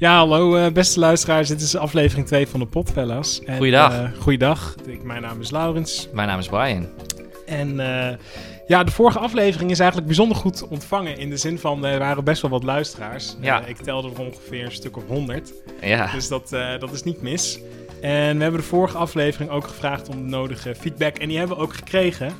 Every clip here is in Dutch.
Ja, hallo uh, beste luisteraars. Dit is aflevering 2 van de Potfellas. En, goeiedag. Uh, goeiedag. Ik, mijn naam is Laurens. Mijn naam is Brian. En uh, ja, de vorige aflevering is eigenlijk bijzonder goed ontvangen. In de zin van, er waren best wel wat luisteraars. Ja. ik telde er ongeveer een stuk of 100. Ja. Dus dat, dat is niet mis. En we hebben de vorige aflevering ook gevraagd om de nodige feedback. En die hebben we ook gekregen.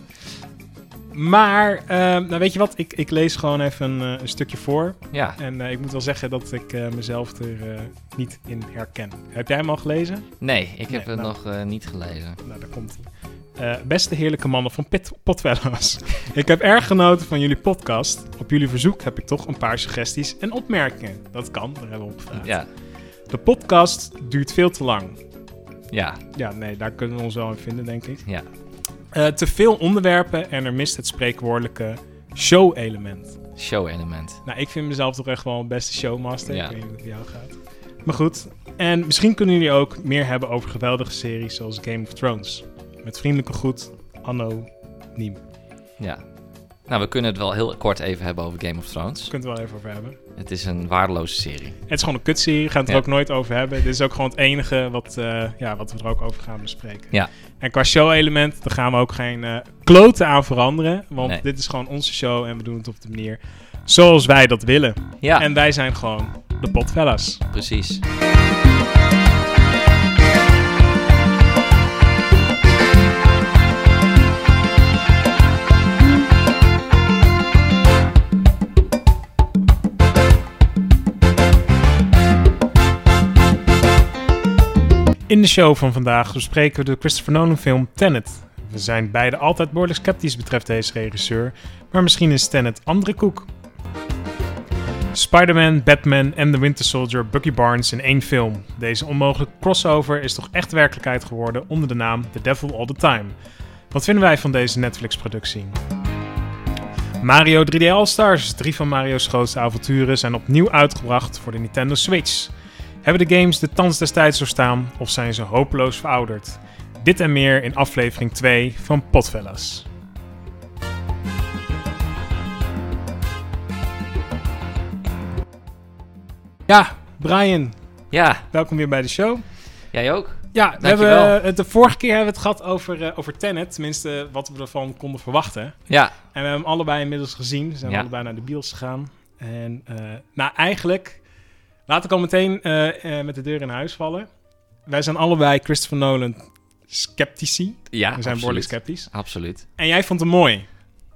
Maar, uh, nou weet je wat, ik, ik lees gewoon even een, een stukje voor. Ja. En uh, ik moet wel zeggen dat ik mezelf er niet in herken. Heb jij hem al gelezen? Nee, ik heb het nou, nog niet gelezen. Nou, daar komt hij. beste heerlijke mannen van Pit ik heb erg genoten van jullie podcast. Op jullie verzoek heb ik toch een paar suggesties en opmerkingen. Dat kan, daar hebben we op gevraagd. Ja. De podcast duurt veel te lang. Ja. Ja, nee, daar kunnen we ons wel in vinden, denk ik. Ja. Uh, te veel onderwerpen en er mist het spreekwoordelijke show-element. Show-element. Nou, ik vind mezelf toch echt wel een beste showmaster. Ja. Ik weet niet hoe het jou gaat. Maar goed, en misschien kunnen jullie ook meer hebben over geweldige series zoals Game of Thrones. Met vriendelijke groet, Anno Niem. Ja. Nou, we kunnen het wel heel kort even hebben over Game of Thrones. We kunnen het wel even over hebben. Het is een waardeloze serie. Het is gewoon een kutserie. We gaan het Ja. er ook nooit over hebben. Dit is ook gewoon het enige wat, eh, ja, wat we er ook over gaan bespreken. Ja. En qua show-element, daar gaan we ook geen eh, kloten aan veranderen. Want Nee. dit is gewoon onze show en we doen het op de manier zoals wij dat willen. Ja, En wij zijn gewoon de potfellas. precies. In de show van vandaag bespreken we de Christopher Nolan film Tenet. We zijn beide altijd behoorlijk sceptisch betreft deze regisseur, maar misschien is Tenet andere koek. Spider-Man, Batman en The Winter Soldier Bucky Barnes in één film. Deze onmogelijke crossover is toch echt werkelijkheid geworden onder de naam The Devil All The Time. Wat vinden wij van deze Netflix-productie? Mario 3D All-Stars, drie van Mario's grootste avonturen, zijn opnieuw uitgebracht voor de Nintendo Switch. Hebben de games de tand destijds doorstaan of zijn ze hopeloos verouderd? Dit en meer in aflevering 2 van Potfellas. Ja, Brian, Ja, welkom weer bij de show. jij ook? Ja, we Dankjewel. hebben, eh, de vorige keer hebben we het gehad over, eh, over Tenet, tenminste wat we ervan konden verwachten. Ja, En we hebben hem allebei inmiddels gezien. We zijn Ja. allebei naar de bios gegaan. En eh, nou, eigenlijk, laat ik al meteen eh, eh, met de deur in huis vallen. Wij zijn allebei Christopher Nolan sceptici. ja We zijn behoorlijk sceptisch. Absoluut. En jij vond hem mooi.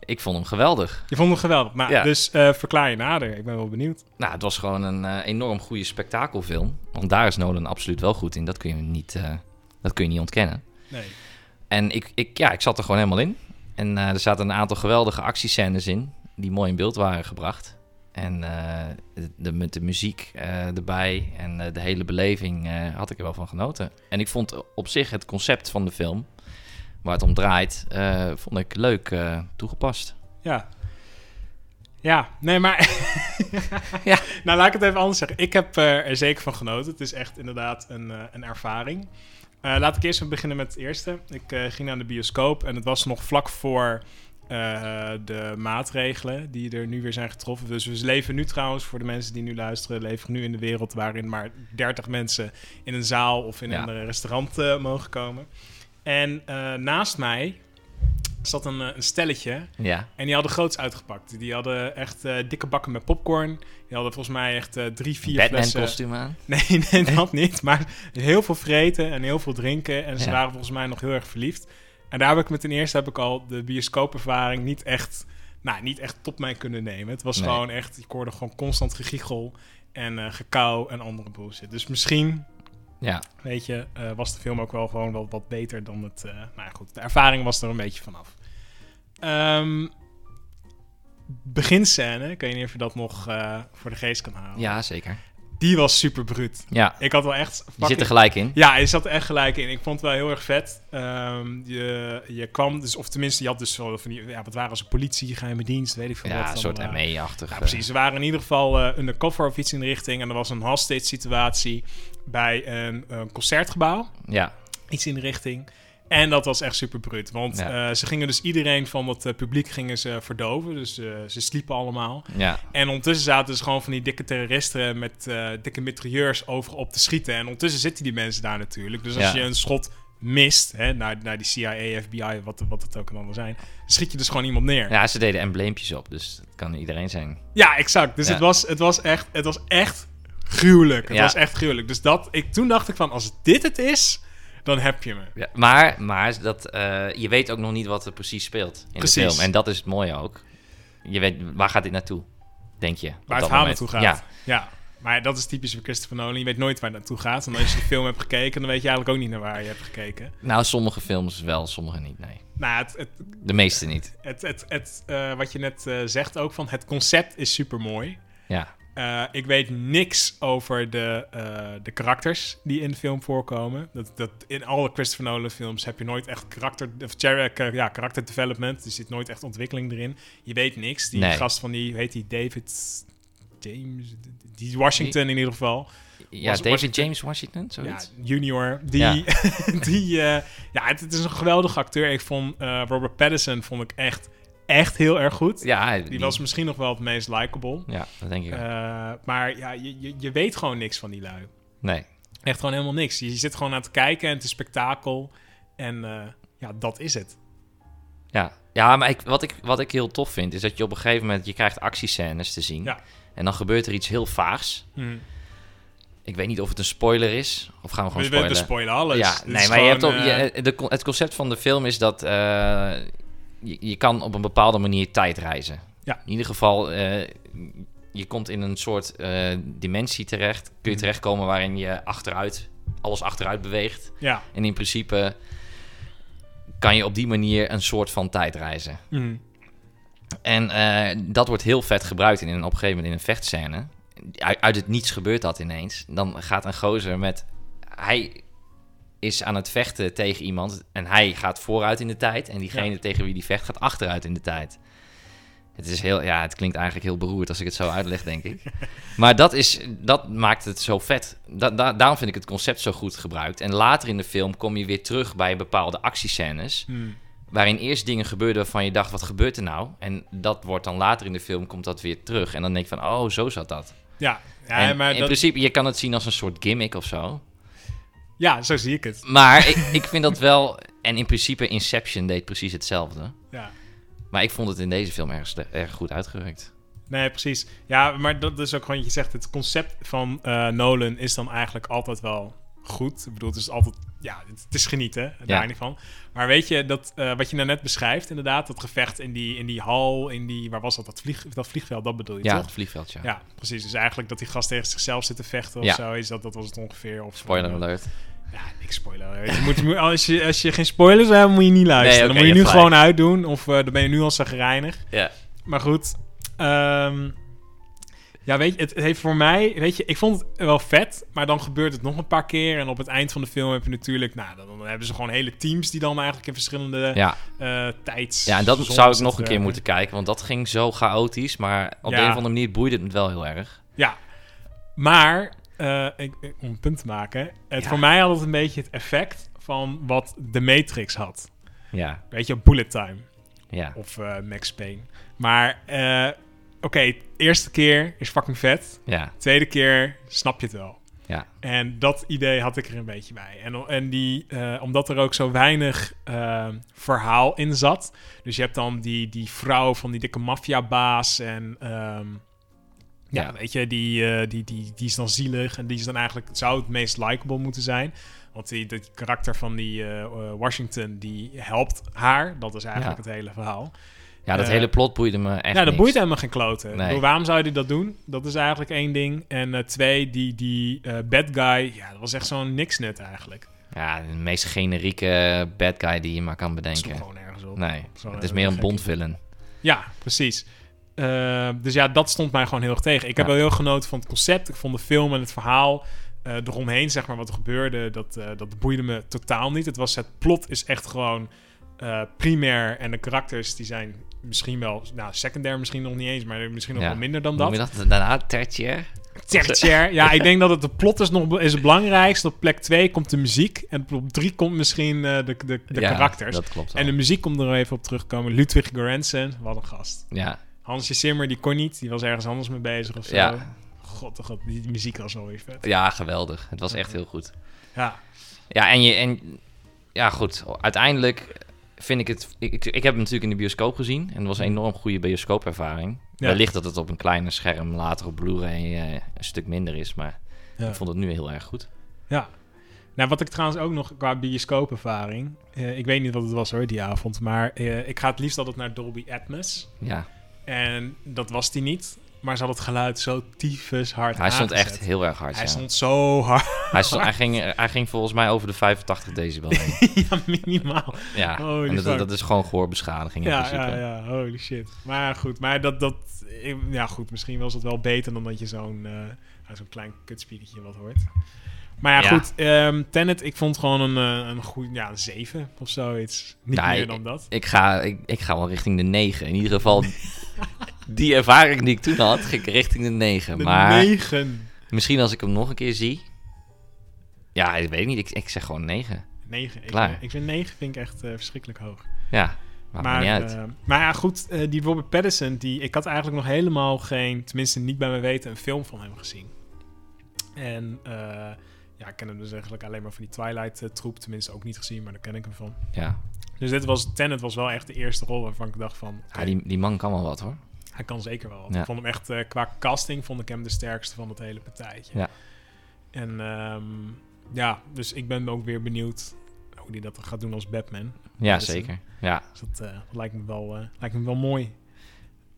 Ik vond hem geweldig. Je vond hem geweldig. Maar, Ja. Dus eh, verklaar je nader. Ik ben wel benieuwd. Nou, het was gewoon een enorm goede spektakelfilm. Want daar is Nolan absoluut wel goed in. Dat kun je niet, dat kun je niet ontkennen. Nee. En ik, ik, ja, ik zat er gewoon helemaal in. En er zaten een aantal geweldige actiescènes in, die mooi in beeld waren gebracht. En eh, de, met de muziek eh, erbij en eh, de hele beleving had ik er wel van genoten. En ik vond op zich het concept van de film, waar het om draait, vond ik leuk toegepast. Ja. Ja, nee, maar... Ja. Nou, laat ik het even anders zeggen. Ik heb er zeker van genoten. Het is echt inderdaad een, een ervaring. Laat ik eerst even beginnen met het eerste. Ik ging naar de bioscoop en het was nog vlak voor eh, de maatregelen die er nu weer zijn getroffen. Dus we leven nu trouwens, voor de mensen die nu luisteren, leven nu in de wereld waarin maar 30 mensen in een zaal of in Ja. een restaurant eh, mogen komen. En eh, naast mij zat een, een stelletje Ja, en die hadden groots uitgepakt. Die hadden echt dikke bakken met popcorn. Die hadden volgens mij echt eh, drie, vier Batman flessen. kostuum aan. Nee, nee, dat niet. Maar heel veel vreten en heel veel drinken. En ze Ja. waren volgens mij nog heel erg verliefd. En daar heb ik met ten eerste heb ik al de bioscoopervaring niet echt, nou, niet echt tot mij kunnen nemen. Het was Nee. gewoon echt, ik hoorde gewoon constant gegiegel en eh gekauw en andere bullshit. Dus misschien, Ja, weet je, eh, was de film ook wel gewoon wel wat beter dan het... eh, nou ja, goed, de ervaring was er een beetje vanaf. Ehm beginscène, ik weet niet of je dat nog voor de geest kan halen. ja zeker. Die was super bruut. Ja, Ik had wel echt... je fucking- zit er gelijk in. Ja, je zat er echt gelijk in. Ik vond het wel heel erg vet. Ehm, je, je kwam dus, of tenminste, je had dus zo van die, ja, wat waren ze, politie, geheime dienst, weet ik veel wat. Ja, een het soort waren. ME-achtig. Ja, precies. Ze waren in ieder geval eh undercover of iets in de richting. En er was een hostage situatie bij een, een concertgebouw. Ja, Iets in de richting. En dat was echt super bruut. Want Ja. eh, ze gingen dus iedereen van het eh, publiek gingen ze verdoven. Dus eh, ze sliepen allemaal. Ja, En ondertussen zaten dus gewoon van die dikke terroristen met dikke mitrailleurs over op te schieten. En ondertussen zitten die mensen daar natuurlijk. Dus als Ja. je een schot mist hè, naar, naar die CIA, FBI, wat, wat het ook allemaal zijn, schiet je dus gewoon iemand neer. Ja, ja ze deden embleempjes op, dus het kan iedereen zijn. exact. Dus Ja. Het, was, het, was echt, het was echt gruwelijk. Het Ja. was echt gruwelijk. Dus dat, ik, toen dacht ik van, als dit het is, dan heb je me. Ja, maar maar dat, eh, je weet ook nog niet wat er precies speelt in Precies. de film. En dat is het mooie ook. Je weet, waar gaat dit naartoe, denk je? Waar het verhaal naartoe gaat. Ja, ja. Maar dat is typisch voor Christopher Nolan. Je weet nooit waar het naartoe gaat. En als je de film hebt gekeken, dan weet je eigenlijk ook niet naar waar je hebt gekeken. nou, sommige films wel, sommige niet, nee. Nou, het, het, De meeste niet. Het, het, het, eh, wat je net eh, zegt ook, van het concept is super mooi. Ja, ik weet niks over de, eh, de karakters die in de film voorkomen. Dat, dat, in alle Christopher Nolan films heb je nooit echt karakter, of, eh, ja, karakter development. Er zit nooit echt ontwikkeling erin. Je weet niks. Die Nee. gast van die, heet die, David James, die Washington in ieder geval. ja Was- David Washington- James Washington, Ja, junior. Die, Ja. die eh, ja, het, het is een geweldige acteur. Ik vond eh, Robert Pattinson vond ik echt, echt heel erg goed. Ja, Die was misschien nog wel het meest likable. Ja, dat denk ik ook. Eh, maar ja, je, je, je weet gewoon niks van die lui. Nee. Echt gewoon helemaal niks. Je, zit gewoon aan te kijken en het is spektakel. En eh, ja, dat is het. Ja, ja maar ik, wat, ik, wat ik heel tof vind, is dat je op een gegeven moment... Je krijgt actiescènes te zien. Ja. En dan gebeurt er iets heel vaags. Hm. Ik weet niet of het een spoiler is. Of gaan we gewoon We, we, we spoilen? alles. Ja, Dit nee, maar je hebt op, eh, je, de, het concept van de film is dat je, je kan op een bepaalde manier tijd reizen. Ja. In ieder geval, eh, je komt in een soort eh, dimensie terecht. Kun je Mhm. terechtkomen waarin je achteruit, alles achteruit beweegt. ja. En in principe kan je op die manier een soort van tijd reizen. Hm. En eh, dat wordt heel vet gebruikt in, op een gegeven moment in een vechtscène. Uit, uit het niets gebeurt dat ineens. Dan gaat een gozer met... Hij is aan het vechten tegen iemand en hij gaat vooruit in de tijd. En diegene Ja. tegen wie die vecht gaat achteruit in de tijd. Het, is heel, ja, het klinkt eigenlijk heel beroerd als ik het zo uitleg, denk ik. Maar dat, is, dat maakt het zo vet. Da, da- daarom vind ik het concept zo goed gebruikt. En later in de film kom je weer terug bij bepaalde actiescènes Hm. waarin eerst dingen gebeurden waarvan je dacht, wat gebeurt er nou? En dat wordt dan later in de film, komt dat weer terug. En dan denk je van, oh, zo zat dat. Ja, ja en maar in dat, principe, je kan het zien als een soort gimmick of zo. Ja, zo zie ik het. Maar ik, ik vind dat wel... En in principe, Inception deed precies hetzelfde. Ja. Maar ik vond het in deze film erg, erg goed uitgewerkt. Nee, precies. Ja, maar dat is ook gewoon, je zegt, het concept van eh, Nolan is dan eigenlijk altijd wel goed. Ik bedoel, het is altijd, ja, het, is genieten, daar Ja. niet van. Maar weet je, dat, eh, wat je nou net beschrijft, inderdaad, dat gevecht in die, in die hal, in die, waar was dat, dat, vlieg, dat vliegveld, dat bedoel je Ja, toch? het vliegveld, ja. Ja, precies. Dus eigenlijk dat die gast tegen zichzelf zit te vechten of Ja. zo, is dat, dat was het ongeveer. Of, Spoiler alert. Ja, niks spoiler. Je moet, als, je, als je geen spoilers hebt, moet je niet luisteren. dan moet je je nu gewoon uitdoen, of eh, dan ben je nu al zagrijnig. Ja. Maar goed. ehm, ja, weet je, het heeft voor mij... Weet je, ik vond het wel vet, maar dan gebeurt het nog een paar keer. En op het eind van de film heb je natuurlijk... Nou, dan, dan hebben ze gewoon hele teams die dan eigenlijk in verschillende Ja. eh tijds... ja, en dat zou ik nog een keer moeten kijken, want dat ging zo chaotisch. Maar op de een of andere manier boeide het me wel heel erg. Ja, maar eh, ik, ik- om een punt te maken... Het, Ja. Voor mij had het een beetje het effect van wat The Matrix had. Ja, Weet je, Bullet Time. ja. Of eh, Max Payne. Maar, eh, oké, eerste keer is fucking vet. Ja, Tweede keer snap je het wel. ja. En dat idee had ik er een beetje bij. En, en die, eh, omdat er ook zo weinig eh, verhaal in zat. Dus je hebt dan die, die vrouw van die dikke maffiabaas. En ehm, ja, Ja. weet je, die, eh, die, die, die is dan zielig. En die is dan eigenlijk, zou het meest likable moeten zijn. Want die, dat karakter van die eh, Washington, die helpt haar. Dat is eigenlijk Ja. het hele verhaal. Ja, dat Eh, hele plot boeide me echt ja, dat niks. boeit helemaal geen kloten. Nee. waarom zou je dat doen? Dat is eigenlijk één ding. En eh, twee, die, die eh, bad guy, ja, dat was echt zo'n niksnut eigenlijk. Ja, de meest generieke bad guy die je maar kan Dat bedenken. gewoon ergens op. Nee, Zo, het is meer een. Bond-villain. Ja, precies. Dus ja, dat stond mij gewoon heel erg tegen. Ik heb Ja. wel heel genoten van het concept. Ik vond de film en het verhaal eromheen, zeg maar, wat er gebeurde, dat, dat boeide me totaal niet. Het was het plot is echt gewoon primair en de karakters die zijn misschien wel, nou, secundair misschien nog niet eens, maar misschien nog Ja. wel minder dan dat. dat daarna tertiair? Tertiair. Ja, ik denk dat het de plot is nog is het belangrijkste. Op plek 2 komt de muziek. En op 3 komt misschien eh, de, de, de Ja, karakters. Dat klopt wel. En de muziek komt er even op terugkomen. Ludwig Göransson, wat een gast. Ja, Hansje Zimmer, die kon niet. Die was ergens anders mee bezig of zo. Ja. God, oh god, die, muziek was wel weer vet. ja, geweldig. Het was echt heel goed. Ja, Ja, en je... En, ja, goed. Uiteindelijk vind ik het... Ik, ik, ik heb hem natuurlijk in de bioscoop gezien. En het was een enorm goede bioscoopervaring. Ja. Wellicht dat het op een kleiner scherm later op Blu-ray eh, een stuk minder is. Maar Ja. ik vond het nu heel erg goed. ja. Nou, wat ik trouwens ook nog qua bioscoopervaring... eh, ik weet niet wat het was hoor, die avond. Maar eh, ik ga het liefst altijd naar Dolby Atmos. Ja, En dat was die niet. Maar ze had het geluid zo tyfus hard hij stond echt heel erg hard. Hij ja. stond zo hard. Hij, stond, hij, ging, hij ging volgens mij over de 85 decibel heen. ja, minimaal. Ja, Holy en dat, is gewoon gehoorbeschadiging in Ja, principe. ja, ja, holy shit. Maar goed, maar dat, dat, ja goed, misschien was het wel beter dan dat je zo'n, eh, zo'n klein kutspiekertje wat hoort. Maar ja, Ja. goed, ehm Tenet, ik vond gewoon een, eh, een goed, ja, een 7 of zoiets. Niet Ja, meer dan dat. Ik ga, ik, ik ga wel richting de 9. In ieder geval, die ervaring die ik toen had, ging ik richting de 9. De maar 9. misschien als ik hem nog een keer zie. Ja, ik weet niet. Ik, ik zeg gewoon 9. 9. Ik, Klaar. ik vind 9 vind ik echt eh, verschrikkelijk hoog. Ja, maakt me maar, niet uit. eh, maar ja, goed, eh, die Robert Pattinson, die, ik had eigenlijk nog helemaal geen, tenminste niet bij me weten, een film van hem gezien. En ja, ik ken hem dus eigenlijk alleen maar van die Twilight-troep, tenminste ook niet gezien, maar daar ken ik hem van. ja, Dus dit was, Tenet was wel echt de eerste rol waarvan ik dacht van, ja die, die man kan wel wat hoor. Hij kan zeker wel. Ja. Ik vond hem echt, eh, qua casting vond ik hem de sterkste van het hele partijtje. Ja. En ehm, ja, dus ik ben ook weer benieuwd hoe hij dat gaat doen als Batman. Ja, Pattinson. zeker. Ja. Dus dat, eh, dat lijkt, me wel, eh, lijkt me wel mooi.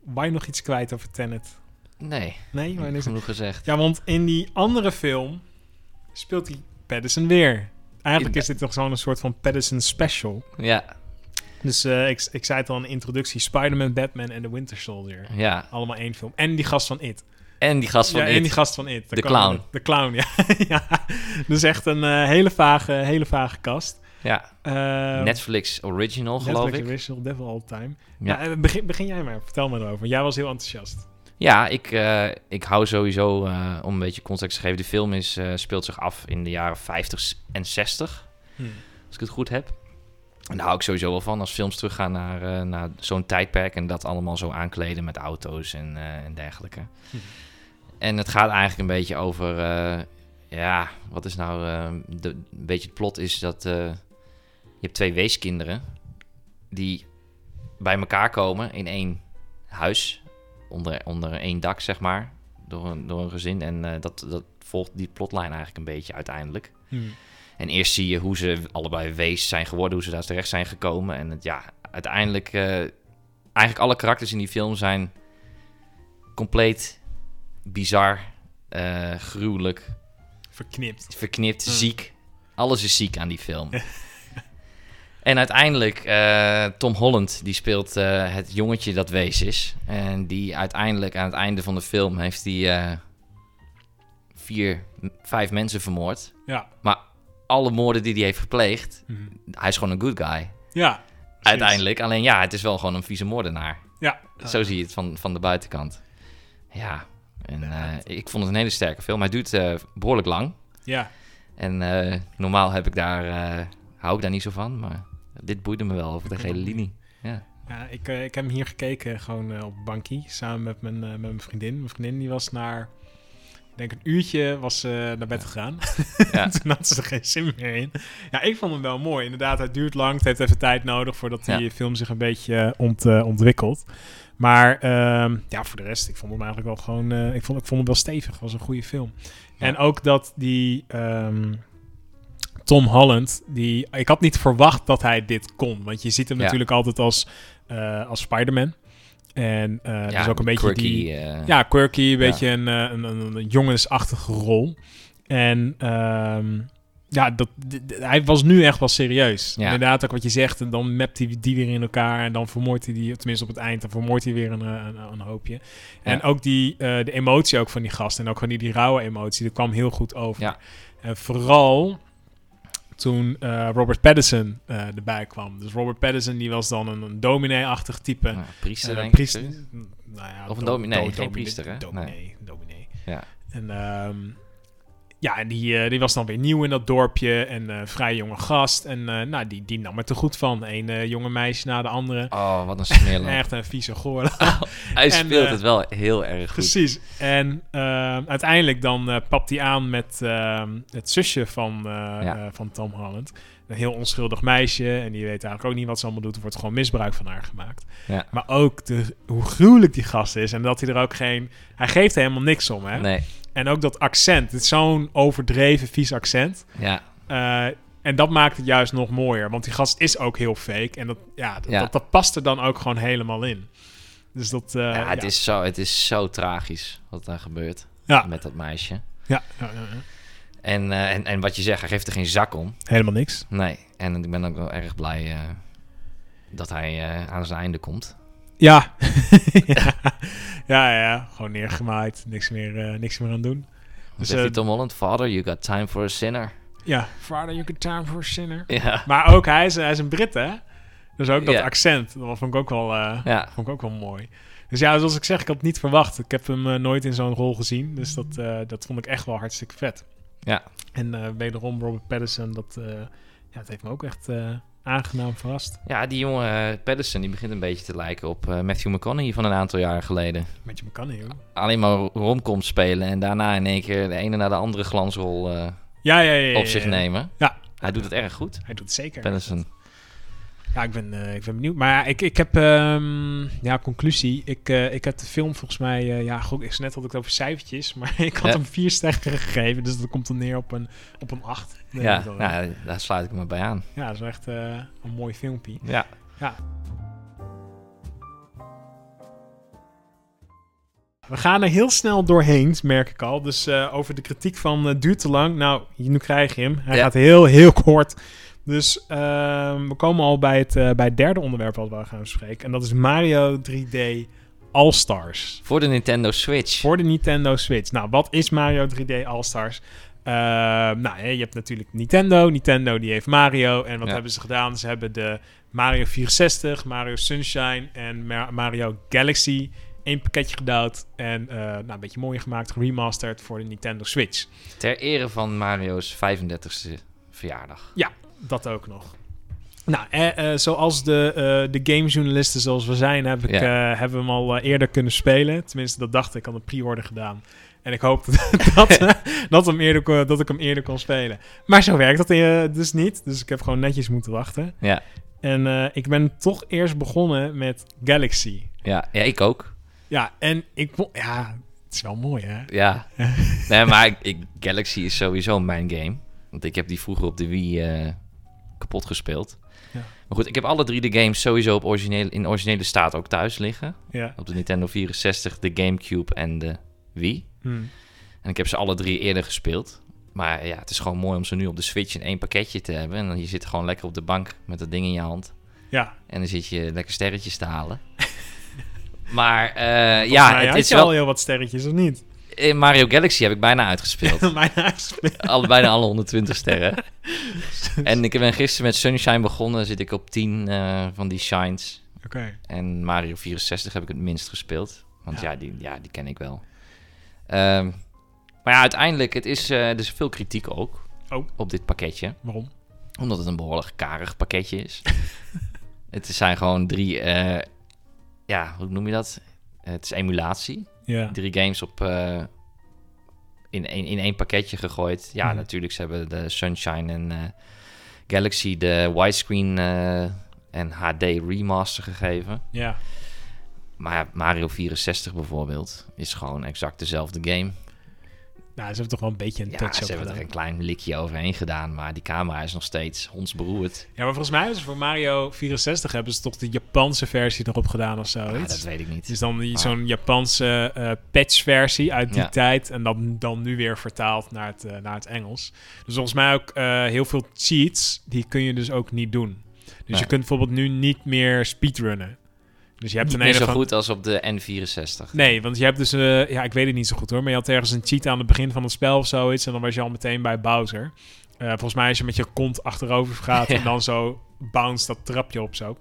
Wou je nog iets kwijt over Tenet? Nee, Nee, maar is genoeg gezegd. Ja, want in die andere film speelt hij Pattinson weer. Eigenlijk In- is dit toch zo'n soort van Pattinson special. Ja, Dus eh, ik, ik zei het al in de introductie. Spider-Man, Batman en The Winter Soldier. ja. Allemaal één film. En die gast van It. En die gast van ja, It. en die gast van It. De clown. De clown, ja. ja. Dus echt een eh, hele, vage, hele vage kast. Ja, Eh, Netflix original geloof Netflix ik. Original, Devil All Time. Ja. Eh, begin, begin jij maar. Vertel me erover. Jij was heel enthousiast. Ja, ik, ik hou sowieso, om een beetje context te geven, de film is, speelt zich af in de jaren 50 en 60, als ik het goed heb. En daar hou ik sowieso wel van, als films teruggaan naar, eh, naar zo'n tijdperk en dat allemaal zo aankleden met auto's en, eh, en dergelijke. Hm. En het gaat eigenlijk een beetje over, eh, ja, wat is nou, de, een beetje het plot is dat je hebt twee weeskinderen die bij elkaar komen in één huis, onder, onder één dak, zeg maar, door een, door een gezin. En dat, dat volgt die plotlijn eigenlijk een beetje uiteindelijk. Hmm. En eerst zie je hoe ze allebei wees zijn geworden, hoe ze daar terecht zijn gekomen. En het, ja, uiteindelijk, eh, eigenlijk alle karakters in die film zijn compleet bizar, eh, gruwelijk, Verknipt. verknipt, Hmm. ziek. Alles is ziek aan die film. en uiteindelijk, eh, Tom Holland, die speelt het jongetje dat wees is. En die uiteindelijk aan het einde van de film heeft hij vier, vijf mensen vermoord. Ja. Maar alle moorden die hij heeft gepleegd, Hmm. hij is gewoon een good guy. Ja. Uiteindelijk, alleen ja, het is wel gewoon een vieze moordenaar. Ja. Zo zie je het van, van de buitenkant. Ja, en eh, ik vond het een hele sterke film. Hij duurt eh, behoorlijk lang. Ja. En eh, normaal heb ik daar, hou ik daar niet zo van, maar dit boeide me wel over de gele linie. Ja, Ja, ik, ik heb hem hier gekeken gewoon op bankie samen met mijn, met mijn vriendin. Mijn vriendin die was naar, denk een uurtje was ze naar bed gegaan. Ja. Toen had ze er geen zin meer in. Ja, ik vond hem wel mooi. Inderdaad, het duurt lang. Het heeft even tijd nodig voordat die Ja. film zich een beetje eh, ont, eh, ontwikkelt. Maar ehm, ja, voor de rest, ik vond hem eigenlijk wel gewoon, eh, ik, vond, ik vond hem wel stevig. Het was een goede film. En ook dat die ehm, Tom Holland, die, ik had niet verwacht dat hij dit kon. Want je ziet hem natuurlijk altijd als, als Spider-Man. En eh ja dus ook een beetje quirky, die... eh, Ja, quirky, een beetje een, eh, een, een, een jongensachtige rol. En ehm, ja, dat, hij was nu echt wel serieus. Ja. Inderdaad, ook wat je zegt. En dan mapt hij die weer in elkaar. En dan vermoordt hij die, tenminste op het eind, dan vermoordt hij weer een, een, een hoopje. En ook die, de emotie ook van die gast. En ook gewoon die, die rauwe emotie, dat kwam heel goed over. En vooral toen eh, Robert Pattinson eh, erbij kwam. Dus Robert Pattinson die was dan een, een dominee-achtig type. Ja, priester, Eh, denk priester- ik. nou ja, Of een do- dominee, do- geen dominee- priester, hè? Dominee, dominee. Ja. En ehm, ja, en die, eh, die was dan weer nieuw in dat dorpje en eh, vrij jonge gast. En eh, nou, die, die nam er te goed van. Een eh, jonge meisje na de andere. Oh, wat een smeerlap. Echt een vieze goor. Hij En, speelt het wel heel erg goed. Precies. En uiteindelijk dan papt hij aan met ehm, het zusje van, Ja. van Tom Holland. Een heel onschuldig meisje. En die weet eigenlijk ook niet wat ze allemaal doet. Er wordt gewoon misbruik van haar gemaakt. Ja. Maar ook de, hoe gruwelijk die gast is. En dat hij er ook geen... Hij geeft er helemaal niks om, hè? Nee, En ook dat accent. Het is zo'n overdreven, vies accent. ja. Eh, en dat maakt het juist nog mooier. Want die gast is ook heel fake. En dat, ja, dat, Ja. Dat, dat past er dan ook gewoon helemaal in. Dus dat... eh, ja, het, Is zo, het is zo tragisch wat daar gebeurt Ja. met dat meisje. Ja, ja, ja, ja. En, eh, en, en wat je zegt, hij geeft er geen zak om. Helemaal niks. Nee, en ik ben ook wel erg blij dat hij aan zijn einde komt. Ja. ja. Ja, ja, gewoon neergemaaid. Niks meer, eh, niks meer aan doen. Dus zegt hij eh, Tom Holland, father, you got time for a sinner. Ja, Father, you can time for a sinner. Ja, Maar ook, hij is, hij is een Brit, hè? Dus ook dat accent, dat vond ik ook wel, eh, ja. vond ik ook wel mooi. Dus ja, zoals ik zeg, ik had het niet verwacht. Ik heb hem nooit in zo'n rol gezien. Dus dat, eh, dat vond ik echt wel hartstikke vet. Ja. En eh, wederom Robert Pattinson, dat, eh, ja, dat heeft me ook echt eh, aangenaam verrast. ja, die jonge uh, Patterson die begint een beetje te lijken op eh, Matthew McConaughey van een aantal jaren geleden. Met je McConaughey, hoor. Alleen maar romcom spelen en daarna in één keer de ene naar de andere glansrol eh, Ja, ja, ja, ja, op zich ja. nemen. Ja. Hij doet het erg goed, Hij doet het zeker. Patterson. Ja, ik ben, eh, ik ben benieuwd. Maar ja, ik, ik heb, ehm, ja, conclusie. Ik, eh, ik heb de film volgens mij, eh, ja, goed, ik net had ik het over cijfertjes, maar ik had Ja. hem vier sterren gegeven, dus dat komt dan neer op een, op een acht. Nee, Ja, dat- ja, daar sluit ik me bij aan. ja, dat is echt een mooi filmpje. Ja, We gaan er heel snel doorheen, merk ik al. Dus over de kritiek van duurt te lang. Nou, nu krijg je hem. Hij Ja. gaat heel, heel kort. Dus ehm, we komen al bij het, eh, bij het derde onderwerp wat we gaan bespreken. En dat is Mario 3D All-Stars. voor de Nintendo Switch. Voor de Nintendo Switch. Nou, wat is Mario 3D All-Stars? Eh, nou, je hebt natuurlijk Nintendo. Nintendo die heeft Mario. En wat Ja. hebben ze gedaan? Ze hebben de Mario 64, Mario Sunshine en Ma- Mario Galaxy één pakketje gedouwd. En eh, nou, een beetje mooier gemaakt, remastered voor de Nintendo Switch. Ter ere van Mario's 35e verjaardag. Dat ook nog. Nou, eh, eh, zoals de, eh, de gamejournalisten zoals we zijn, heb ik, Ja. eh, hebben we hem al eerder kunnen spelen. Tenminste, dat dacht ik. Ik had een pre-order gedaan. En ik hoopte dat, eh, dat, hem eerder, kon- dat ik hem eerder kon spelen. Maar zo werkt dat dus niet. Dus ik heb gewoon netjes moeten wachten. Ja, En ik ben toch eerst begonnen met Galaxy. ja, ja ik ook. Ja, en ik. Ja, het is wel mooi, hè? Ja. nee, maar ik, ik- Galaxy is sowieso mijn game. Want ik heb die vroeger op de Wii kapot gespeeld. Ja. Maar goed, ik heb alle drie de games sowieso op originele, in originele staat ook thuis liggen. Ja. Op de Nintendo 64, de Gamecube en de Wii. Hm. En ik heb ze alle drie eerder gespeeld. Maar ja, het is gewoon mooi om ze nu op de Switch in één pakketje te hebben. En dan je zit gewoon lekker op de bank met dat ding in je hand. Ja, En dan zit je lekker sterretjes te halen. maar eh, ja het het is al wel... heel wat sterretjes, of niet? In Mario Galaxy heb ik bijna uitgespeeld. Uitspelen. alle, bijna alle 120 sterren. en ik ben gisteren met Sunshine begonnen. Zit ik op 10 eh, van die shines. Oké. En Mario 64 heb ik het minst gespeeld. Want Ja. ja, die, ja, die ken ik wel. Ehm, maar ja, uiteindelijk, het is, eh, er is veel kritiek ook Oh. op dit pakketje. Waarom? Omdat het een behoorlijk karig pakketje is. het zijn gewoon drie, eh, ja, hoe noem je dat? Het is emulatie. Ja. Drie games op, eh, in, één, in één pakketje gegooid. Ja, Mhm. natuurlijk, ze hebben de Sunshine en eh, Galaxy de widescreen eh, en HD remaster gegeven. Ja. Maar Mario 64 bijvoorbeeld is gewoon exact dezelfde game. Nou, ze hebben toch wel een beetje een Ja, touch ze op hebben er gedaan. een klein likje overheen gedaan, maar die camera is nog steeds hondsberoerd. Ja, maar volgens mij hebben ze voor Mario 64 hebben ze toch de Japanse versie erop gedaan of Ja, zoiets. dat weet ik niet. Dus dan die- Ah. zo'n Japanse eh patch-versie uit die Ja. tijd. En dan, dan nu weer vertaald naar het, eh, naar het Engels. Dus volgens mij ook eh, heel veel cheats, die kun je dus ook niet doen. Dus Nee. je kunt bijvoorbeeld nu niet meer speedrunnen. Dus je hebt Niet een meer zo goed als op de N64. Nee, want je hebt dus... eh, ja, ik weet het niet zo goed hoor. Maar je had ergens een cheat aan het begin van het spel of zoiets. En dan was je al meteen bij Bowser. Eh, volgens mij als je met je kont achterover gaat Ja. en dan zo bounce dat trapje op zo.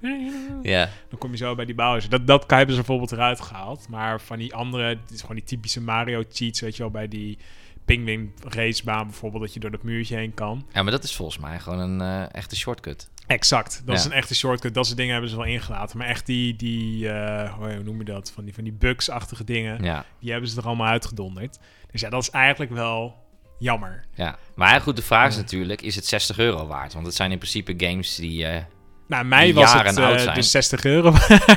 Ja, Dan kom je zo bij die Bowser. Dat, dat hebben ze bijvoorbeeld eruit gehaald. Maar van die andere, het is gewoon die typische Mario cheats, weet je wel, bij die Pingwing racebaan bijvoorbeeld, dat je door dat muurtje heen kan. ja maar dat is volgens mij gewoon een eh, echte shortcut. Exact. Dat is een echte shortcut. Dat soort dingen hebben ze wel ingelaten. Maar echt die, die eh, hoe noem je dat? Van die, van die bugs-achtige dingen, Ja, die hebben ze er allemaal uitgedonderd. Dus ja, dat is eigenlijk wel jammer. ja. Maar goed, de vraag is natuurlijk, is het 60 euro waard? Want het zijn in principe games die... eh, Nou, mij Die was het eh, dus 60 euro.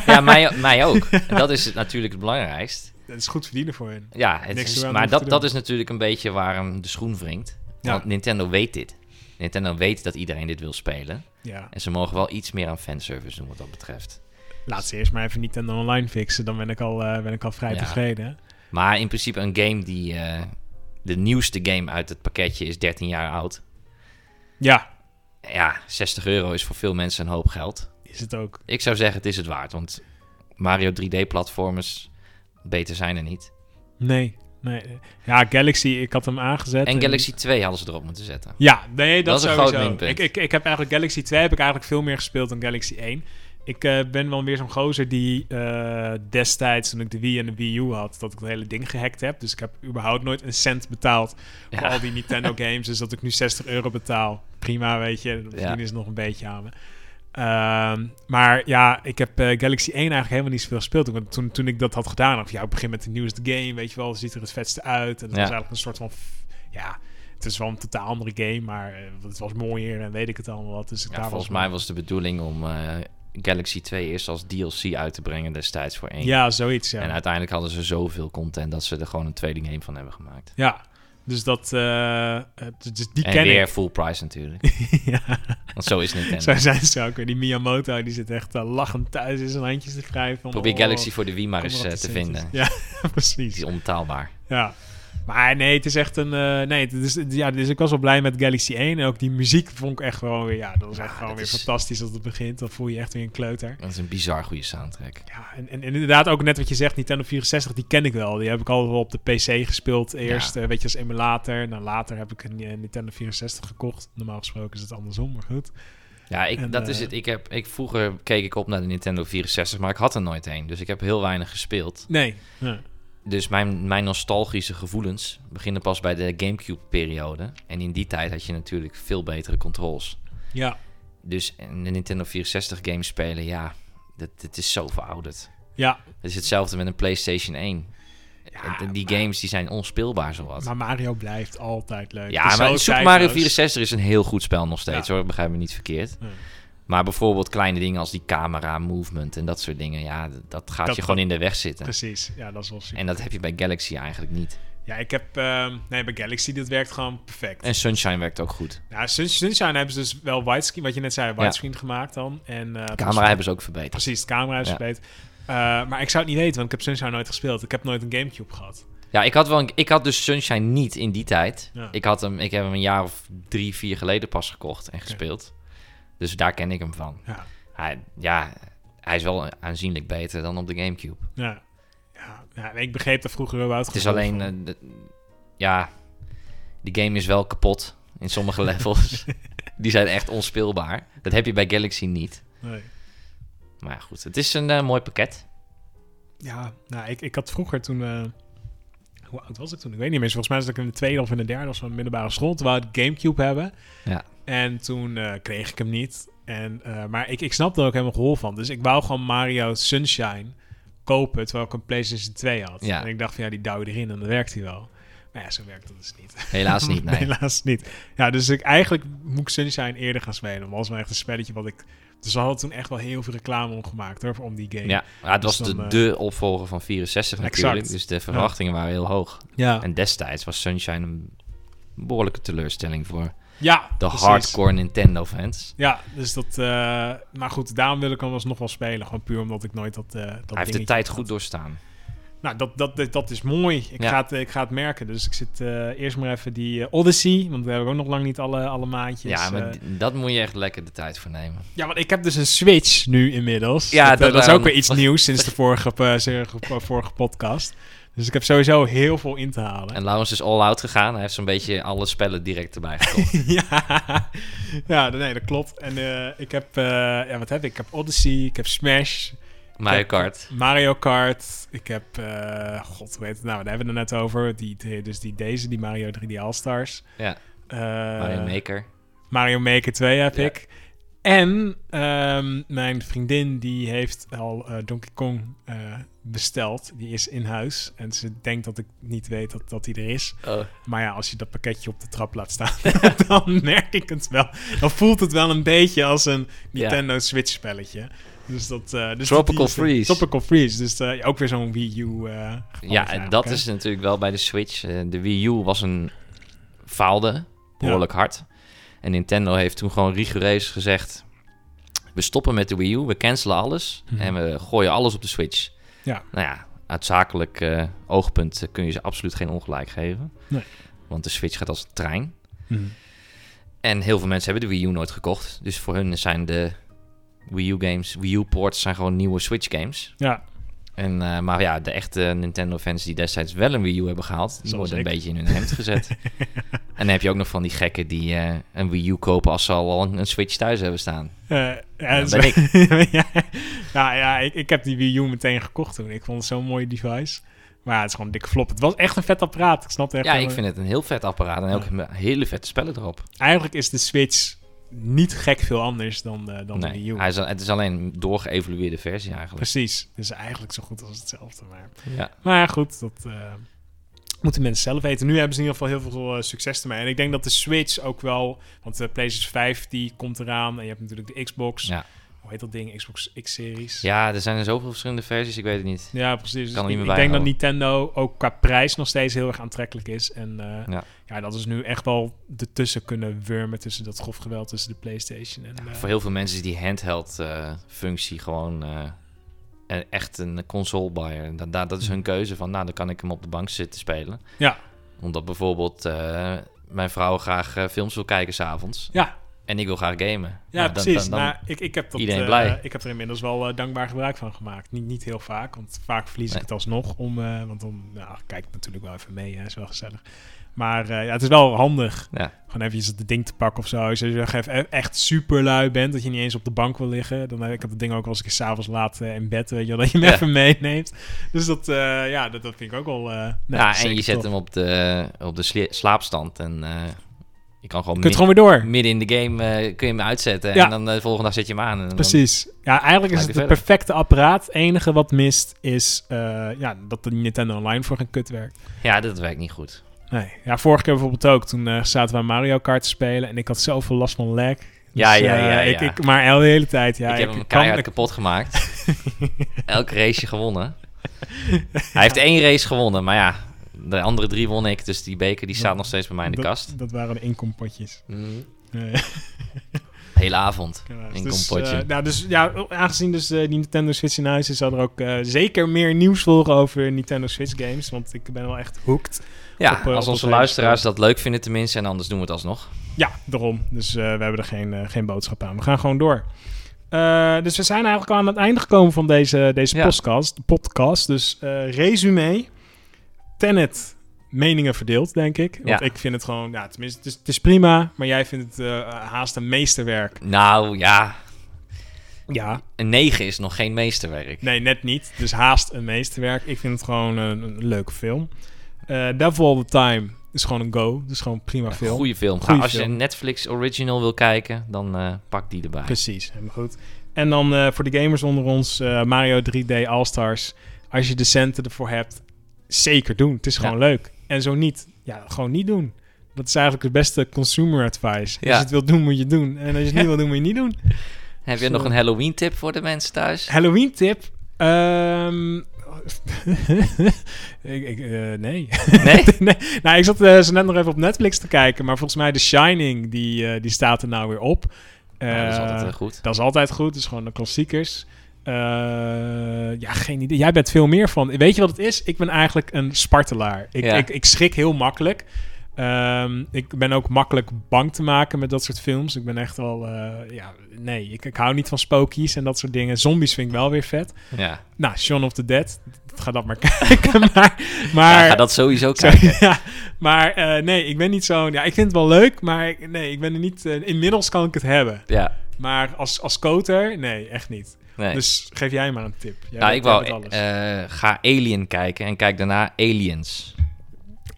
ja, mij, mij ook. En dat is het natuurlijk het belangrijkst. dat is goed verdienen voor hen. Ja, het Niks is, maar dat, dat is natuurlijk een beetje waarom de schoen wringt. Ja. Want Nintendo weet dit. Nintendo weet dat iedereen dit wil spelen. Ja. En ze mogen wel iets meer aan fanservice doen wat dat betreft. Laat ze eerst maar even niet aan online fixen. Dan ben ik al, eh, ben ik al vrij Ja. tevreden. Maar in principe een game die... eh, de nieuwste game uit het pakketje is 13 jaar oud. Ja, Ja, 60 euro is voor veel mensen een hoop geld. is het ook. Ik zou zeggen, het is het waard. Want Mario 3D-platformers, beter zijn er niet. Nee, nee. Ja, Galaxy, ik had hem aangezet. En Galaxy 2 hadden ze erop moeten zetten. Ja, nee, dat, Dat is een sowieso. groot minpunt. Ik, ik, ik heb eigenlijk Galaxy 2 heb ik eigenlijk veel meer gespeeld dan Galaxy 1. Ik eh, ben wel weer zo'n gozer die eh, destijds, toen ik de Wii en de Wii U had, dat ik het hele ding gehackt heb. Dus ik heb überhaupt nooit een cent betaald voor al die Nintendo games. Dus dat ik nu 60 euro betaal. Prima, weet je. Misschien Ja. is nog een beetje aan me. Ehm, maar ja, ik heb eh, Galaxy 1 eigenlijk helemaal niet zoveel gespeeld. Want toen, toen ik dat had gedaan, ik, ja, ik begin met de nieuwste game, weet je wel, ziet er het vetste uit. En dat Ja. was eigenlijk een soort van, ja, het is wel een totaal andere game, maar eh, het was mooier en weet ik het allemaal wat. Dus Ja, volgens was mij was de bedoeling om eh, Galaxy 2 eerst als DLC uit te brengen destijds voor één. Ja, zoiets, ja. En uiteindelijk hadden ze zoveel content dat ze er gewoon een tweede game van hebben gemaakt. Ja, dus dat, eh, dus die en ken weer ik. full price natuurlijk. ja. Want zo is Nintendo. Zo zijn ze ook weer. Die Miyamoto, die zit echt uh, lachend thuis in zijn handjes te wrijven. Probeer oh, Galaxy voor de Wii maar eens te de vinden. Ja, precies. Die is onbetaalbaar. Ja. Maar nee, het is echt een... eh, nee, het is, ja, dus ik was wel blij met Galaxy 1. En ook die muziek vond ik echt gewoon weer... Ja, dat was echt gewoon dat weer is- fantastisch als het begint. Dan voel je echt weer een kleuter. Dat is een bizar goede soundtrack. Ja, en, en, en inderdaad ook net wat je zegt, Nintendo 64, die ken ik wel. Die heb ik al wel op de PC gespeeld eerst, Ja. eh, weet je, als emulator. Nou, later heb ik een eh, Nintendo 64 gekocht. Normaal gesproken is het andersom, maar goed. Ja, ik, En, dat is het. Ik heb, ik, vroeger keek ik op naar de Nintendo 64, maar ik had er nooit een. Dus ik heb heel weinig gespeeld. Nee. Ja. Dus mijn, mijn nostalgische gevoelens beginnen pas bij de Gamecube-periode. En in die tijd had je natuurlijk veel betere controls. Ja. Dus de Nintendo 64 games spelen, ja, dat, is zo verouderd. Ja, Het is hetzelfde met een PlayStation 1. Ja, En die maar- games die zijn onspeelbaar zowat. maar Mario blijft altijd leuk. Ja, maar Super. Mario 64 is een heel goed spel nog steeds Ja. hoor, begrijp me niet verkeerd. Ja. Maar bijvoorbeeld kleine dingen als die camera, movement en dat soort dingen, ja, dat gaat Dat je gewoon in de weg zitten. Precies, ja, dat is wel super. En dat heb je bij Galaxy eigenlijk niet. Ja, ik heb... ehm, nee, bij Galaxy, dat werkt gewoon perfect. En Sunshine werkt ook goed. Ja, Sun- Sunshine hebben ze dus wel widescreen, wat je net zei, widescreen gemaakt dan. En, eh, De camera hebben ze ook verbeterd. Precies, de camera is Ja. verbeterd. Eh, maar ik zou het niet weten, want ik heb Sunshine nooit gespeeld. Ik heb nooit een Gamecube gehad. Ja, ik had, wel een, ik had dus Sunshine niet in die tijd. Ja. Ik, had hem, ik heb hem een jaar of drie, vier geleden pas gekocht en gespeeld. Dus daar ken ik hem van. Ja, Hij, ja, hij is wel aanzienlijk beter dan op de Gamecube. ja. ja, ik begreep dat vroeger wel Het is alleen, eh, de- ja, die game is wel kapot in sommige levels. Die zijn echt onspeelbaar. Dat heb je bij Galaxy niet. nee. Maar ja, goed, het is een eh, mooi pakket. Ja, nou, ik, ik had vroeger toen... eh, hoe oud was ik toen? Ik weet niet meer. Volgens mij was ik in de tweede of in de derde of zo middelbare school. Toen wou ik Gamecube hebben. Ja. En toen eh, kreeg ik hem niet. En, eh, maar ik, ik snapte er ook helemaal gehoor van. Dus ik wou gewoon Mario Sunshine kopen, terwijl ik een PlayStation 2 had. Ja. En ik dacht van, ja, die douw erin en dan werkt hij wel. Maar ja, zo werkt dat dus niet. Helaas niet, nee. Helaas niet. Ja, dus ik, eigenlijk moet ik Sunshine eerder gaan spelen. Want dat was wel echt een spelletje wat ik... Dus ze hadden toen echt wel heel veel reclame om gemaakt, hoor, om die game. Ja, maar het was Dus dan, de, eh, de opvolger van 64 Exact. natuurlijk. Dus de verwachtingen waren heel hoog. Ja, En destijds was Sunshine een behoorlijke teleurstelling voor ja de precies. hardcore Nintendo-fans. Ja, dus dat... eh, maar goed, daarom wil ik hem alsnog wel spelen. Gewoon puur omdat ik nooit dat, eh dat Hij heeft de tijd had. goed doorstaan. Nou, dat, dat, dat, is mooi. Ik, Ja. ga het, ik ga het merken. Dus ik zit eh, eerst maar even die eh, Odyssey. Want we hebben ook nog lang niet alle, alle maandjes. ja, maar eh. dat moet je echt lekker de tijd voor nemen. ja, want ik heb dus een Switch nu inmiddels. Ja, dat, dat dat is ook weer iets nieuws sinds de vorige, vorige, podcast. Dus ik heb sowieso heel veel in te halen. En Laurens is all out gegaan. Hij heeft zo'n beetje alle spellen direct erbij gekocht. ja. ja, nee, dat klopt. En ik heb, ja, wat heb ik? Ik heb Odyssey, ik heb Smash, Mario Kart. Mario Kart. Ik heb, eh, god, heet het nou? Daar hebben we het er net over. Die, die- dus die deze, die Mario 3D All-Stars. Ja, Eh, Mario Maker. Mario Maker 2 heb Ja. ik. En ehm, mijn vriendin die heeft al eh, Donkey Kong besteld. Die is in huis. En ze denkt dat ik niet weet dat, dat die er is. Oh. Maar ja, als je dat pakketje op de trap laat staan, dan merk ik het wel. Dan voelt het wel een beetje als een Nintendo Switch spelletje. Dus dat, eh, dus Tropical Freeze. Tropical Freeze. Dus eh, ook weer zo'n Wii U. eh, Ja, en dat hè? is natuurlijk wel bij de Switch. De Wii U was een faalde behoorlijk hard. En Nintendo heeft toen gewoon rigoureus gezegd: we stoppen met de Wii U, we cancelen alles Mhm. en we gooien alles op de Switch. Ja. Nou ja, uit zakelijk oogpunt kun je ze absoluut geen ongelijk geven. Nee. Want de Switch gaat als een trein. Mhm. En heel veel mensen hebben de Wii U nooit gekocht. Dus voor hun zijn de Wii U games, Wii U ports zijn gewoon nieuwe Switch games. Ja, En, eh, maar ja, de echte Nintendo-fans die destijds wel een Wii U hebben gehaald, die Zoals worden een ik. beetje in hun hemd gezet. en dan heb je ook nog van die gekken die eh, een Wii U kopen als ze al een, een Switch thuis hebben staan. Eh, ja, Dat ben ja, ja, ja, ik, ik heb die Wii U meteen gekocht toen. Ik vond het zo'n mooi device. Maar ja, het is gewoon een dikke flop. Het was echt een vet apparaat. Ik snap het echt Ja, ik vind het een heel vet apparaat en ook hele vette spellen erop. Eigenlijk is de Switch niet gek veel anders dan, de- dan de Nee, Wii U. hij is, het is alleen een doorgeëvolueerde versie eigenlijk. Precies. Dus eigenlijk zo goed als hetzelfde. Maar, Ja. maar goed, dat eh, moeten mensen zelf weten. Nu hebben ze in ieder geval heel veel eh, succes ermee. En ik denk dat de Switch ook wel... Want de PlayStation 5 die komt eraan. En je hebt natuurlijk de Xbox. Ja. Hoe heet dat ding? Xbox X-series. ja, er zijn er zoveel verschillende versies, ik weet het niet. Ja, precies. Dus Kan er ik, niet ik meer denk dat. Nintendo ook qua prijs nog steeds heel erg aantrekkelijk is. En eh, Ja. ja. dat is nu echt wel ertussen kunnen wurmen tussen dat grof geweld tussen de PlayStation en... eh, Voor heel veel mensen is die handheld-functie gewoon eh, e- echt een console buyer. Dat, dat, dat is hun keuze van, nou, dan kan ik hem op de bank zitten spelen. Ja. Omdat bijvoorbeeld mijn vrouw graag films wil kijken s'avonds. ja, En ik wil graag gamen. ja Nou, precies. dan- dan- nou, ik, ik, heb dat, iedereen eh, blij. ik heb er inmiddels wel eh, dankbaar gebruik van gemaakt. Niet, niet heel vaak, want vaak verlies Nee. ik het alsnog. Om, eh, want dan nou, kijk ik natuurlijk wel even mee, hè, is wel gezellig. Maar ja, het is wel handig. ja. Gewoon eventjes het ding te pakken of zo. Als je echt, even echt super lui bent, dat je niet eens op de bank wil liggen. Dan heb ik dat ding ook als ik s'avonds laat in bed, weet je wel, dat je hem Ja. even meeneemt. Dus dat, ja, dat, dat vind ik ook wel... nou, ja, en je zet hem op de, op de slaapstand. En je kan gewoon, Je kunt mid- gewoon weer door. midden in de game eh, kun je hem uitzetten. Ja. En dan de volgende dag zet je hem aan. En dan- Precies. Ja, eigenlijk is het het perfecte apparaat. Het enige wat mist is eh, ja, dat de Nintendo Online voor geen kut werkt. ja, dat werkt niet goed. Nee. Ja, vorige keer bijvoorbeeld ook. Toen eh, zaten we aan Mario Kart te spelen en ik had zoveel last van lag. Ja, Dus, ja, eh, ja, Ik, ja. ik, maar de hele tijd, ja. ik heb hem keihard ik- kapot gemaakt. Elke race gewonnen. Hij heeft één race gewonnen, maar ja, de andere drie won ik. Dus die beker die staat nog steeds bij mij in de dat, kast. Dat waren de inkompotjes. Eh, Hele avond. Ja, Een dus, kompotje. eh, nou, dus ja, aangezien dus eh, die Nintendo Switch in huis is, zal er ook eh, zeker meer nieuws volgen over Nintendo Switch games. Want ik ben wel echt hooked. Ja, Op, als op onze luisteraars dat leuk vinden tenminste. En anders doen we het alsnog. Ja, daarom. Dus eh, we hebben er geen, geen boodschap aan. We gaan gewoon door. Eh, dus we zijn eigenlijk al aan het einde gekomen van deze, deze Ja. podcast, podcast. Dus eh resume. Tenet meningen verdeeld, denk ik. Want Ja. ik vind het gewoon, ja, tenminste, het is, het is prima. Maar jij vindt het eh, haast een meesterwerk. Nou ja, Ja, een 9 is nog geen meesterwerk. nee, net niet. Dus haast een meesterwerk. Ik vind het gewoon een, een leuke film. Eh Devil All The Time is gewoon een go. Dus gewoon een prima film. Goeie film. Goeie als je een Netflix original wil kijken, dan eh, pak die erbij. Precies, helemaal goed. En dan voor de gamers onder ons, Mario 3D All-Stars. Als je de centen ervoor hebt, zeker doen. Het is Ja. gewoon leuk. En zo niet, ja, gewoon niet doen. Dat is eigenlijk het beste consumer advice. Als Ja. je het wilt doen, moet je het doen. En als je het niet wil doen, moet je het niet doen. Heb je nog een Halloween tip voor de mensen thuis? Halloween tip. Ehm, ik, ik, eh, nee. Nee? nee. Nou, ik zat eh, zo net nog even op Netflix te kijken. Maar volgens mij The Shining, die, eh, die staat er nou weer op. Nou, dat is altijd goed. Dat is altijd goed. Dus gewoon de klassiekers. Eh, ja, geen idee. Jij bent veel meer van. Weet je wat het is? Ik ben eigenlijk een spartelaar. Ik, Ja. ik, ik schrik heel makkelijk. Ehm, ik ben ook makkelijk bang te maken met dat soort films. Ik ben echt wel... eh, ja, nee, ik, ik hou niet van spookies en dat soort dingen. Zombies vind ik wel weer vet. Ja. Nou, Shaun of the Dead ga dat maar kijken. maar, maar, ja, ga dat sowieso Zo, kijken. ja, maar eh, nee, ik ben niet zo... Ja, ik vind het wel leuk, maar nee, ik ben er niet... inmiddels kan ik het hebben. Ja, Maar als, als koter, nee, echt niet. Nee. Dus geef jij maar een tip. Jij nou, ik wou, eh, ga Alien kijken en kijk daarna Aliens.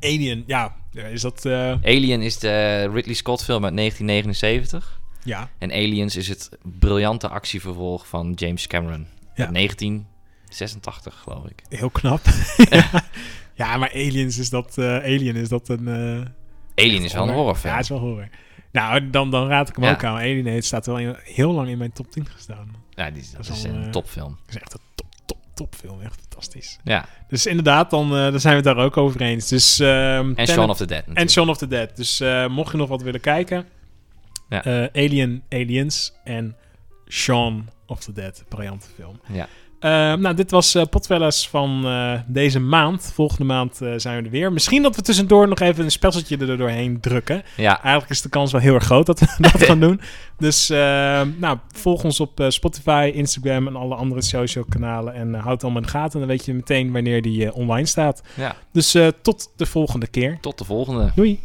Alien, ja. Is dat... eh, Alien is de Ridley Scott film uit 1979. ja, En Aliens is het briljante actievervolg van James Cameron. Ja. Uit 1986, geloof ik. heel knap. ja, maar Aliens is dat... eh, Alien is dat een... Alien is wel een horrorfilm. Ja, het is wel horror. Nou, dan, dan raad ik hem Ja. ook aan. Alien, staat wel in- heel lang in mijn top 10 gestaan. Ja, die, dat Dat is al, een eh, topfilm. Dat is echt een top, top, topfilm. Echt fantastisch. Ja, Dus inderdaad, dan, eh, dan zijn we het daar ook over eens. Dus, ehm, en Shaun of the Dead En. Shaun of the Dead. Dus eh, mocht je nog wat willen kijken... Ja. Alien, Aliens en Shaun of the Dead. Briljante film. Ja. Eh, nou, dit was eh Potwellers van eh, deze maand. Volgende maand zijn we er weer. Misschien dat we tussendoor nog even een spelseltje er doorheen drukken. ja, Eigenlijk is de kans wel heel erg groot dat we dat gaan doen. Dus nou, volg ons op Spotify, Instagram en alle andere social kanalen. En houd het allemaal in de gaten. Dan weet je meteen wanneer die online staat. ja. Dus tot de volgende keer. Tot de volgende. Doei!